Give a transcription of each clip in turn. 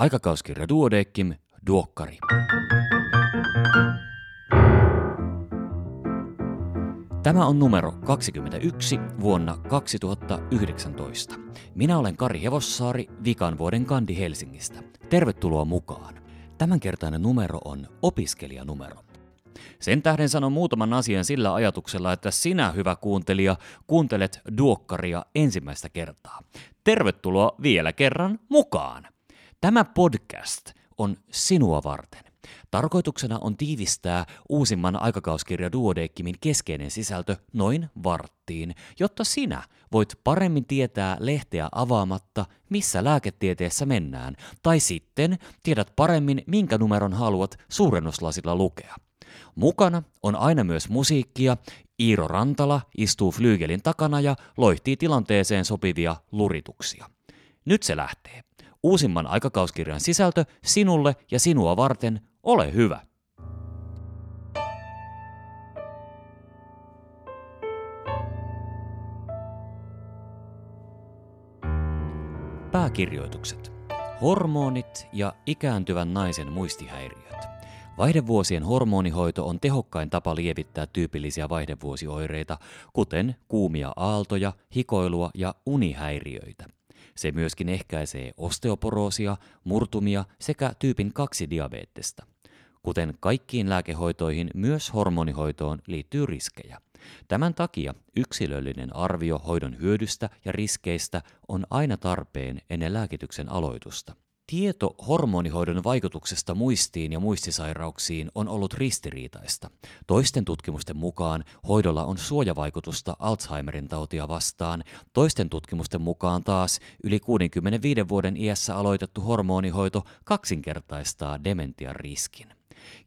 Aikakauskirja Duodeckim, Duokkari. Tämä on numero 21 vuonna 2019. Minä olen Kari Hevossaari, vikan vuoden kandi Helsingistä. Tervetuloa mukaan. Tämänkertainen numero on opiskelijanumero. Sen tähden sanon muutaman asian sillä ajatuksella, että sinä, hyvä kuuntelija, kuuntelet Duokkaria ensimmäistä kertaa. Tervetuloa vielä kerran mukaan! Tämä podcast on sinua varten. Tarkoituksena on tiivistää uusimman aikakauskirja Duodeckimin keskeinen sisältö noin varttiin, jotta sinä voit paremmin tietää lehteä avaamatta, missä lääketieteessä mennään, tai sitten tiedät paremmin, minkä numeron haluat suurennuslasilla lukea. Mukana on aina myös musiikkia, Iiro Rantala istuu flyygelin takana ja loihtii tilanteeseen sopivia lurituksia. Nyt se lähtee. Uusimman aikakauskirjan sisältö sinulle ja sinua varten, ole hyvä. Pääkirjoitukset. Hormonit ja ikääntyvän naisen muistihäiriöt. Vaihdevuosien hormonihoito on tehokkain tapa lievittää tyypillisiä vaihdevuosioireita, kuten kuumia aaltoja, hikoilua ja unihäiriöitä. Se myöskin ehkäisee osteoporoosia, murtumia sekä tyypin 2 diabeettista. Kuten kaikkiin lääkehoitoihin, myös hormonihoitoon liittyy riskejä. Tämän takia yksilöllinen arvio hoidon hyödystä ja riskeistä on aina tarpeen ennen lääkityksen aloitusta. Tieto hormonihoidon vaikutuksesta muistiin ja muistisairauksiin on ollut ristiriitaista. Toisten tutkimusten mukaan hoidolla on suojavaikutusta Alzheimerin tautia vastaan, toisten tutkimusten mukaan taas yli 65 vuoden iässä aloitettu hormonihoito kaksinkertaistaa dementian riskin.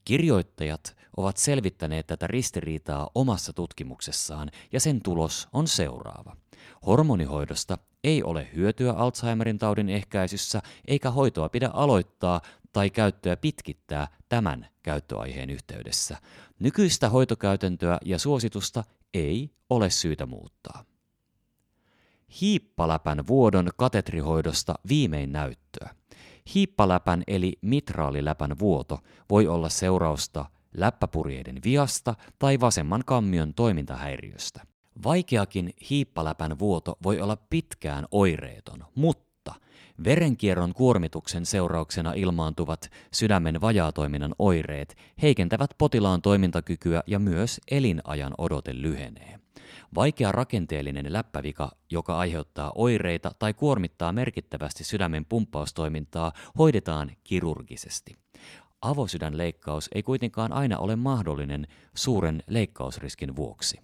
Kirjoittajat ovat selvittäneet tätä ristiriitaa omassa tutkimuksessaan ja sen tulos on seuraava. Hormonihoidosta ei ole hyötyä Alzheimerin taudin ehkäisyssä, eikä hoitoa pidä aloittaa tai käyttöä pitkittää tämän käyttöaiheen yhteydessä. Nykyistä hoitokäytäntöä ja suositusta ei ole syytä muuttaa. Hiippaläpän vuodon katetrihoidosta viimein näyttöä. Hiippaläpän eli mitraaliläpän vuoto voi olla seurausta läppäpurjeiden viasta tai vasemman kammion toimintahäiriöstä. Vaikeakin hiippaläpän vuoto voi olla pitkään oireeton, mutta verenkierron kuormituksen seurauksena ilmaantuvat sydämen vajaatoiminnan oireet heikentävät potilaan toimintakykyä ja myös elinajan odote lyhenee. Vaikea rakenteellinen läppävika, joka aiheuttaa oireita tai kuormittaa merkittävästi sydämen pumppaustoimintaa, hoidetaan kirurgisesti. Avosydänleikkaus ei kuitenkaan aina ole mahdollinen suuren leikkausriskin vuoksi.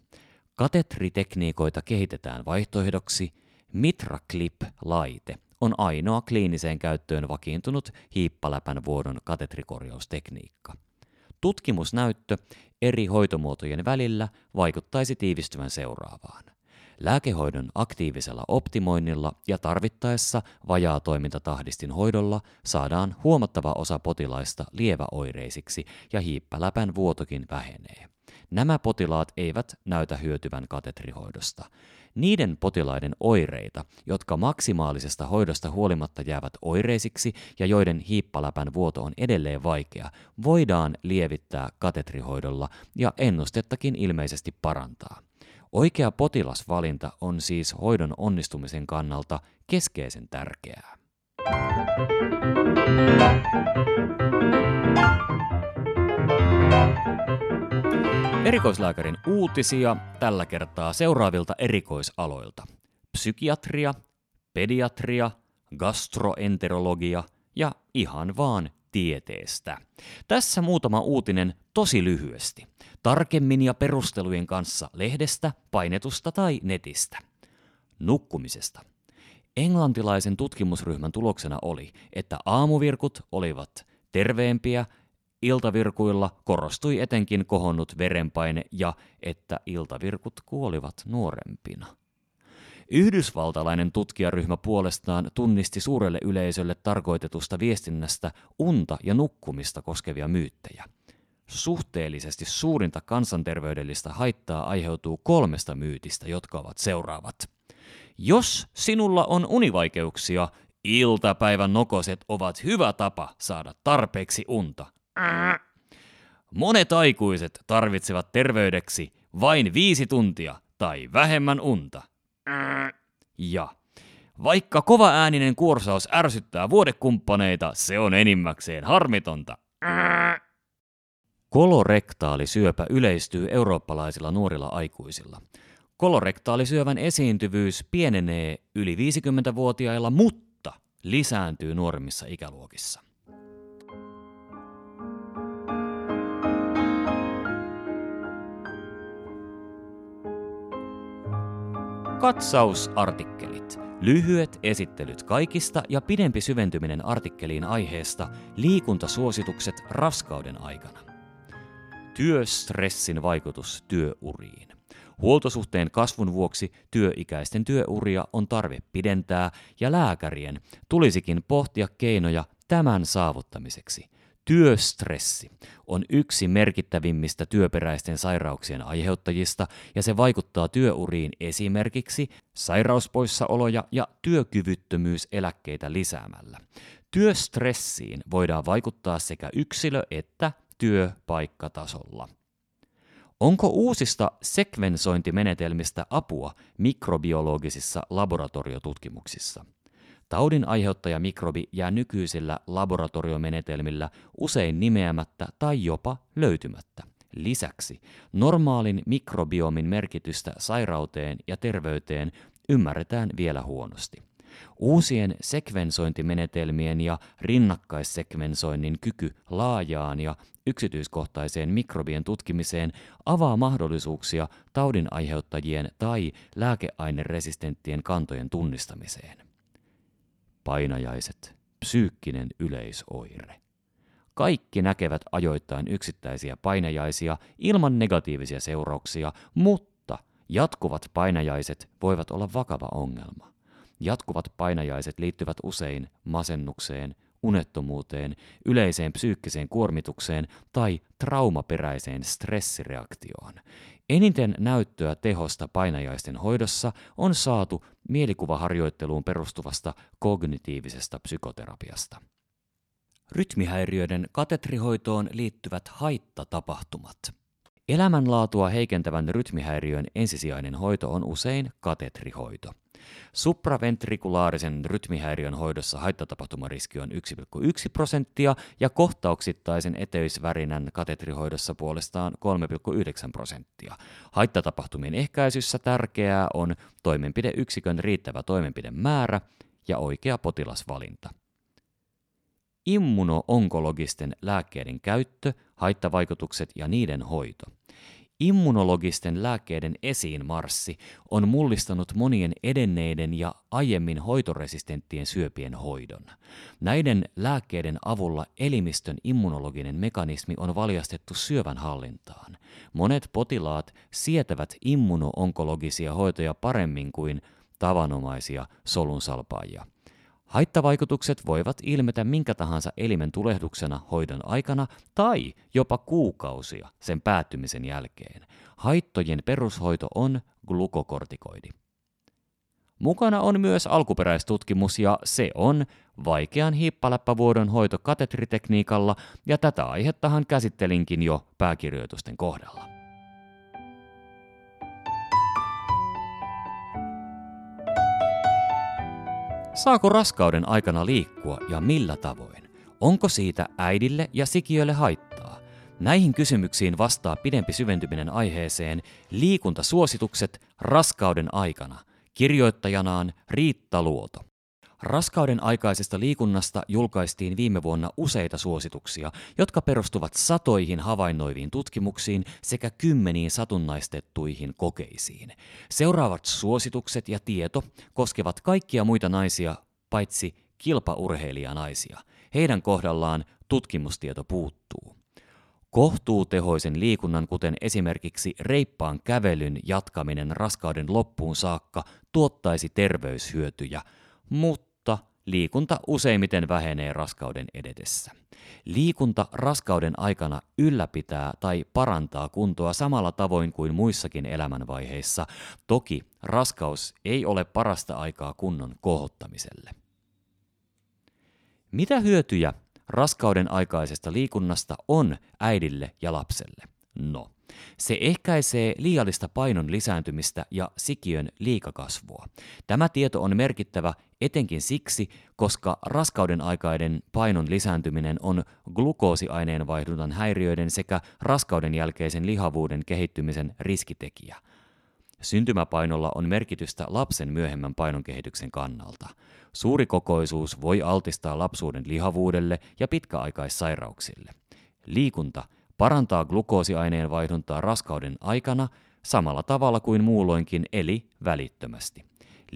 Katetritekniikoita kehitetään vaihtoehdoksi. MitraClip-laite on ainoa kliiniseen käyttöön vakiintunut hiippaläpän vuodon katetrikorjaustekniikka. Tutkimusnäyttö eri hoitomuotojen välillä vaikuttaisi tiivistyvän seuraavaan. Lääkehoidon aktiivisella optimoinnilla ja tarvittaessa vajaa toimintatahdistin hoidolla saadaan huomattava osa potilaista lieväoireisiksi ja hiippäläpän vuotokin vähenee. Nämä potilaat eivät näytä hyötyvän katetrihoidosta. Niiden potilaiden oireita, jotka maksimaalisesta hoidosta huolimatta jäävät oireisiksi ja joiden hiippaläpän vuoto on edelleen vaikea, voidaan lievittää katetrihoidolla ja ennustettakin ilmeisesti parantaa. Oikea potilasvalinta on siis hoidon onnistumisen kannalta keskeisen tärkeää. Erikoislääkärin uutisia tällä kertaa seuraavilta erikoisaloilta. Psykiatria, pediatria, gastroenterologia ja ihan vaan tieteestä. Tässä muutama uutinen tosi lyhyesti. Tarkemmin ja perustelujen kanssa lehdestä, painetusta tai netistä. Nukkumisesta. Englantilaisen tutkimusryhmän tuloksena oli, että aamuvirkut olivat terveempiä Iltavirkuilla korostui etenkin kohonnut verenpaine ja että iltavirkut kuolivat nuorempina. Yhdysvaltalainen tutkijaryhmä puolestaan tunnisti suurelle yleisölle tarkoitetusta viestinnästä unta ja nukkumista koskevia myyttejä. Suhteellisesti suurinta kansanterveydellistä haittaa aiheutuu kolmesta myytistä, jotka ovat seuraavat. Jos sinulla on univaikeuksia, Iltapäivän nokoset ovat hyvä tapa saada tarpeeksi unta. Monet aikuiset tarvitsevat terveydeksi vain viisi tuntia tai vähemmän unta. Ja vaikka kova ääninen kuorsaus ärsyttää vuodekumppaneita, se on enimmäkseen harmitonta. Kolorektaalisyöpä yleistyy eurooppalaisilla nuorilla aikuisilla. Kolorektaalisyövän esiintyvyys pienenee yli 50-vuotiailla, mutta lisääntyy nuoremmissa ikäluokissa. Katsausartikkelit. Lyhyet esittelyt kaikista ja pidempi syventyminen artikkeliin aiheesta liikuntasuositukset raskauden aikana. Työstressin vaikutus työuriin. Huoltosuhteen kasvun vuoksi työikäisten työuria on tarve pidentää ja lääkärien tulisikin pohtia keinoja tämän saavuttamiseksi – Työstressi on yksi merkittävimmistä työperäisten sairauksien aiheuttajista ja se vaikuttaa työuriin esimerkiksi sairauspoissaoloja ja työkyvyttömyyseläkkeitä lisäämällä. Työstressiin voidaan vaikuttaa sekä yksilö- että työpaikkatasolla. Onko uusista sekvensointimenetelmistä apua mikrobiologisissa laboratoriotutkimuksissa? Taudin aiheuttaja mikrobi jää nykyisillä laboratoriomenetelmillä usein nimeämättä tai jopa löytymättä. Lisäksi normaalin mikrobiomin merkitystä sairauteen ja terveyteen ymmärretään vielä huonosti. Uusien sekvensointimenetelmien ja rinnakkaissekvensoinnin kyky laajaan ja yksityiskohtaiseen mikrobien tutkimiseen avaa mahdollisuuksia taudin aiheuttajien tai lääkeaineresistenttien kantojen tunnistamiseen painajaiset, psyykkinen yleisoire. Kaikki näkevät ajoittain yksittäisiä painajaisia ilman negatiivisia seurauksia, mutta jatkuvat painajaiset voivat olla vakava ongelma. Jatkuvat painajaiset liittyvät usein masennukseen, unettomuuteen, yleiseen psyykkiseen kuormitukseen tai traumaperäiseen stressireaktioon. Eniten näyttöä tehosta painajaisten hoidossa on saatu mielikuvaharjoitteluun perustuvasta kognitiivisesta psykoterapiasta. Rytmihäiriöiden katetrihoitoon liittyvät haittatapahtumat. Elämänlaatua heikentävän rytmihäiriön ensisijainen hoito on usein katetrihoito. Supraventrikulaarisen rytmihäiriön hoidossa haitatapahtumariski on 1,1 prosenttia ja kohtauksittaisen eteysvärinän katetrihoidossa puolestaan 3,9 prosenttia. Haittatapahtumien ehkäisyssä tärkeää on toimenpideyksikön riittävä toimenpidemäärä ja oikea potilasvalinta. Immunoonkologisten lääkkeiden käyttö, haittavaikutukset ja niiden hoito – Immunologisten lääkkeiden esiin marssi on mullistanut monien edenneiden ja aiemmin hoitoresistenttien syöpien hoidon. Näiden lääkkeiden avulla elimistön immunologinen mekanismi on valjastettu syövän hallintaan. Monet potilaat sietävät immunoonkologisia hoitoja paremmin kuin tavanomaisia solunsalpaajia. Haittavaikutukset voivat ilmetä minkä tahansa elimen tulehduksena hoidon aikana tai jopa kuukausia sen päättymisen jälkeen. Haittojen perushoito on glukokortikoidi. Mukana on myös alkuperäistutkimus ja se on vaikean hiippaläppävuodon hoito katetritekniikalla ja tätä aihettahan käsittelinkin jo pääkirjoitusten kohdalla. Saako raskauden aikana liikkua ja millä tavoin? Onko siitä äidille ja sikiölle haittaa? Näihin kysymyksiin vastaa pidempi syventyminen aiheeseen liikuntasuositukset raskauden aikana. Kirjoittajanaan Riitta Luoto. Raskauden aikaisesta liikunnasta julkaistiin viime vuonna useita suosituksia, jotka perustuvat satoihin havainnoiviin tutkimuksiin sekä kymmeniin satunnaistettuihin kokeisiin. Seuraavat suositukset ja tieto koskevat kaikkia muita naisia paitsi kilpaurheilijanaisia. Heidän kohdallaan tutkimustieto puuttuu. Kohtuutehoisen liikunnan, kuten esimerkiksi reippaan kävelyn jatkaminen raskauden loppuun saakka, tuottaisi terveyshyötyjä, mutta liikunta useimmiten vähenee raskauden edetessä. Liikunta raskauden aikana ylläpitää tai parantaa kuntoa samalla tavoin kuin muissakin elämänvaiheissa. Toki raskaus ei ole parasta aikaa kunnon kohottamiselle. Mitä hyötyjä raskauden aikaisesta liikunnasta on äidille ja lapselle? No, se ehkäisee liiallista painon lisääntymistä ja sikiön liikakasvua. Tämä tieto on merkittävä etenkin siksi, koska raskauden aikainen painon lisääntyminen on glukoosiaineenvaihduntan häiriöiden sekä raskauden jälkeisen lihavuuden kehittymisen riskitekijä. Syntymäpainolla on merkitystä lapsen myöhemmän painon kannalta. Suuri kokoisuus voi altistaa lapsuuden lihavuudelle ja pitkäaikaissairauksille. Liikunta – parantaa glukoosiaineen vaihduntaa raskauden aikana samalla tavalla kuin muulloinkin eli välittömästi.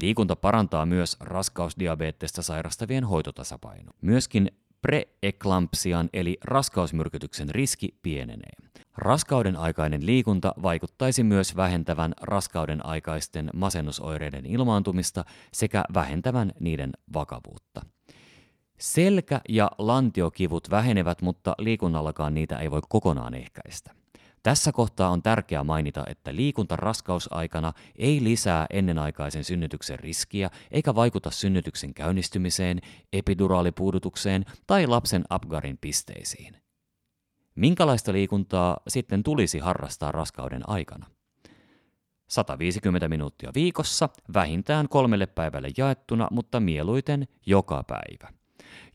Liikunta parantaa myös raskausdiabeettista sairastavien hoitotasapaino. Myöskin preeklampsian eli raskausmyrkytyksen riski pienenee. Raskauden aikainen liikunta vaikuttaisi myös vähentävän raskauden aikaisten masennusoireiden ilmaantumista sekä vähentävän niiden vakavuutta. Selkä- ja lantiokivut vähenevät, mutta liikunnallakaan niitä ei voi kokonaan ehkäistä. Tässä kohtaa on tärkeää mainita, että liikunta raskausaikana ei lisää ennenaikaisen synnytyksen riskiä eikä vaikuta synnytyksen käynnistymiseen, epiduraalipuudutukseen tai lapsen Apgarin pisteisiin. Minkälaista liikuntaa sitten tulisi harrastaa raskauden aikana? 150 minuuttia viikossa, vähintään kolmelle päivälle jaettuna, mutta mieluiten joka päivä.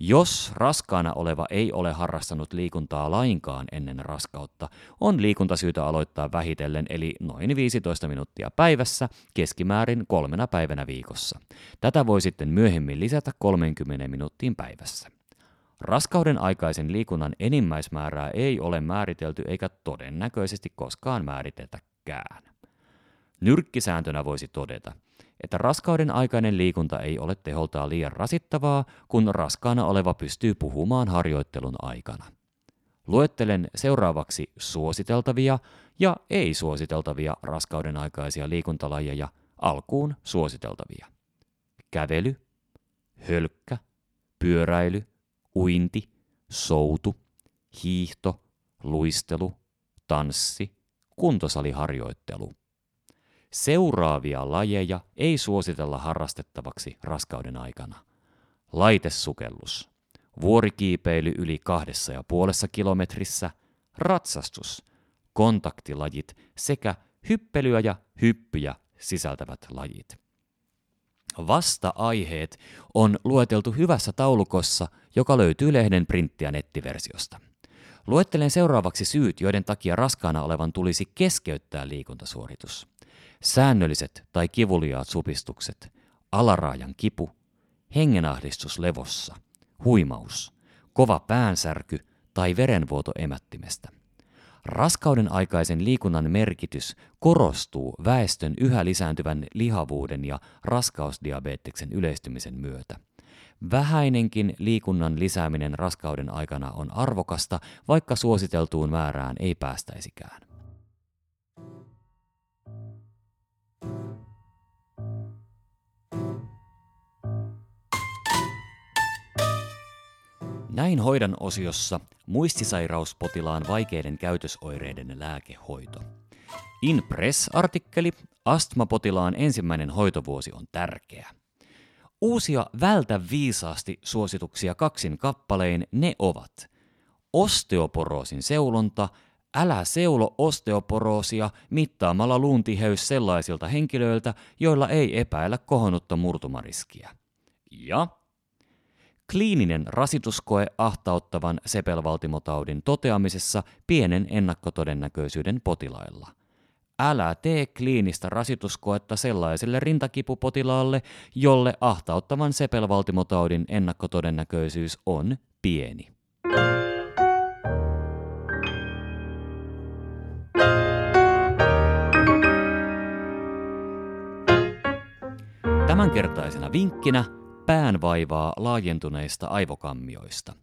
Jos raskaana oleva ei ole harrastanut liikuntaa lainkaan ennen raskautta, on liikunta syytä aloittaa vähitellen eli noin 15 minuuttia päivässä keskimäärin kolmena päivänä viikossa. Tätä voi sitten myöhemmin lisätä 30 minuuttiin päivässä. Raskauden aikaisen liikunnan enimmäismäärää ei ole määritelty eikä todennäköisesti koskaan määritetäkään. Nyrkkisääntönä voisi todeta – että raskauden aikainen liikunta ei ole teholtaan liian rasittavaa, kun raskaana oleva pystyy puhumaan harjoittelun aikana. Luettelen seuraavaksi suositeltavia ja ei-suositeltavia raskauden aikaisia liikuntalajeja, alkuun suositeltavia. Kävely, hölkkä, pyöräily, uinti, soutu, hiihto, luistelu, tanssi, kuntosaliharjoittelu – Seuraavia lajeja ei suositella harrastettavaksi raskauden aikana. Laitesukellus, vuorikiipeily yli kahdessa ja puolessa kilometrissä, ratsastus, kontaktilajit sekä hyppelyä ja hyppyjä sisältävät lajit. Vasta-aiheet on lueteltu hyvässä taulukossa, joka löytyy lehden printtiä ja nettiversiosta. Luettelen seuraavaksi syyt, joiden takia raskaana olevan tulisi keskeyttää liikuntasuoritus säännölliset tai kivuliaat supistukset, alaraajan kipu, hengenahdistus levossa, huimaus, kova päänsärky tai verenvuoto emättimestä. Raskauden aikaisen liikunnan merkitys korostuu väestön yhä lisääntyvän lihavuuden ja raskausdiabeteksen yleistymisen myötä. Vähäinenkin liikunnan lisääminen raskauden aikana on arvokasta, vaikka suositeltuun määrään ei päästäisikään. Näin hoidan osiossa muistisairauspotilaan vaikeiden käytösoireiden lääkehoito. In Press-artikkeli Astmapotilaan ensimmäinen hoitovuosi on tärkeä. Uusia vältä viisaasti suosituksia kaksin kappalein ne ovat osteoporoosin seulonta, älä seulo osteoporoosia mittaamalla luuntiheys sellaisilta henkilöiltä, joilla ei epäillä kohonnutta murtumariskiä. Ja Kliininen rasituskoe ahtauttavan sepelvaltimotaudin toteamisessa pienen ennakkotodennäköisyyden potilailla. Älä tee kliinistä rasituskoetta sellaiselle rintakipupotilaalle, jolle ahtauttavan sepelvaltimotaudin ennakkotodennäköisyys on pieni. Tämänkertaisena vinkkinä päänvaivaa laajentuneista aivokammioista.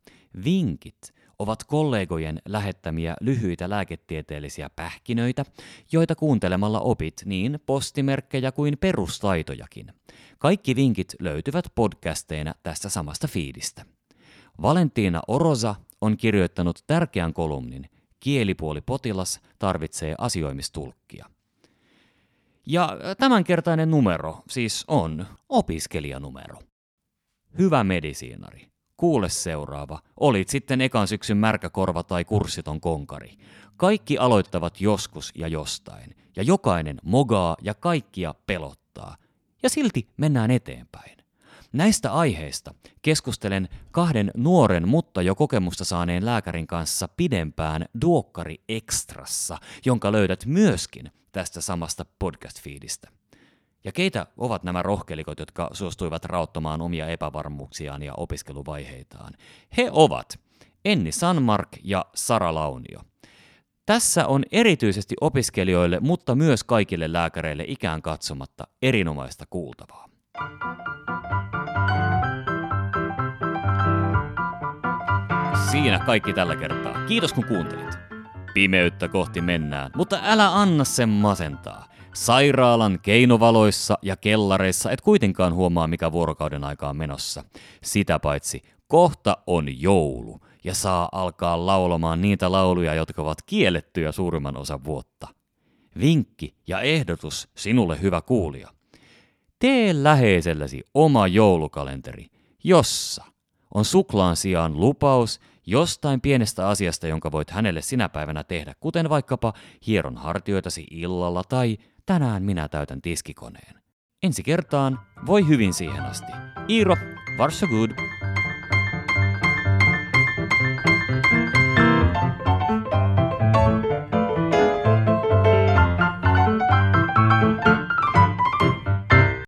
Vinkit ovat kollegojen lähettämiä lyhyitä lääketieteellisiä pähkinöitä, joita kuuntelemalla opit niin postimerkkejä kuin perustaitojakin. Kaikki vinkit löytyvät podcasteina tästä samasta fiidistä. Valentiina Orosa on kirjoittanut tärkeän kolumnin Kielipuoli potilas tarvitsee asioimistulkkia. Ja tämänkertainen numero siis on opiskelijanumero. Hyvä medisiinari, kuule seuraava, olit sitten ekan syksyn märkäkorva tai kurssiton konkari. Kaikki aloittavat joskus ja jostain, ja jokainen mogaa ja kaikkia pelottaa. Ja silti mennään eteenpäin. Näistä aiheista keskustelen kahden nuoren, mutta jo kokemusta saaneen lääkärin kanssa pidempään Duokkari Extrassa, jonka löydät myöskin tästä samasta podcast-fiidistä. Ja keitä ovat nämä rohkelikot, jotka suostuivat rauttamaan omia epävarmuuksiaan ja opiskeluvaiheitaan? He ovat Enni Sanmark ja Sara Launio. Tässä on erityisesti opiskelijoille, mutta myös kaikille lääkäreille ikään katsomatta erinomaista kuultavaa. Siinä kaikki tällä kertaa. Kiitos kun kuuntelit. Pimeyttä kohti mennään, mutta älä anna sen masentaa. Sairaalan keinovaloissa ja kellareissa et kuitenkaan huomaa, mikä vuorokauden aika on menossa. Sitä paitsi, kohta on joulu ja saa alkaa laulamaan niitä lauluja, jotka ovat kiellettyjä suurimman osan vuotta. Vinkki ja ehdotus sinulle hyvä kuulija. Tee läheisellesi oma joulukalenteri, jossa on suklaan sijaan lupaus jostain pienestä asiasta, jonka voit hänelle sinä päivänä tehdä, kuten vaikkapa hieron hartioitasi illalla tai tänään minä täytän tiskikoneen. Ensi kertaan, voi hyvin siihen asti. Iiro, varsågod!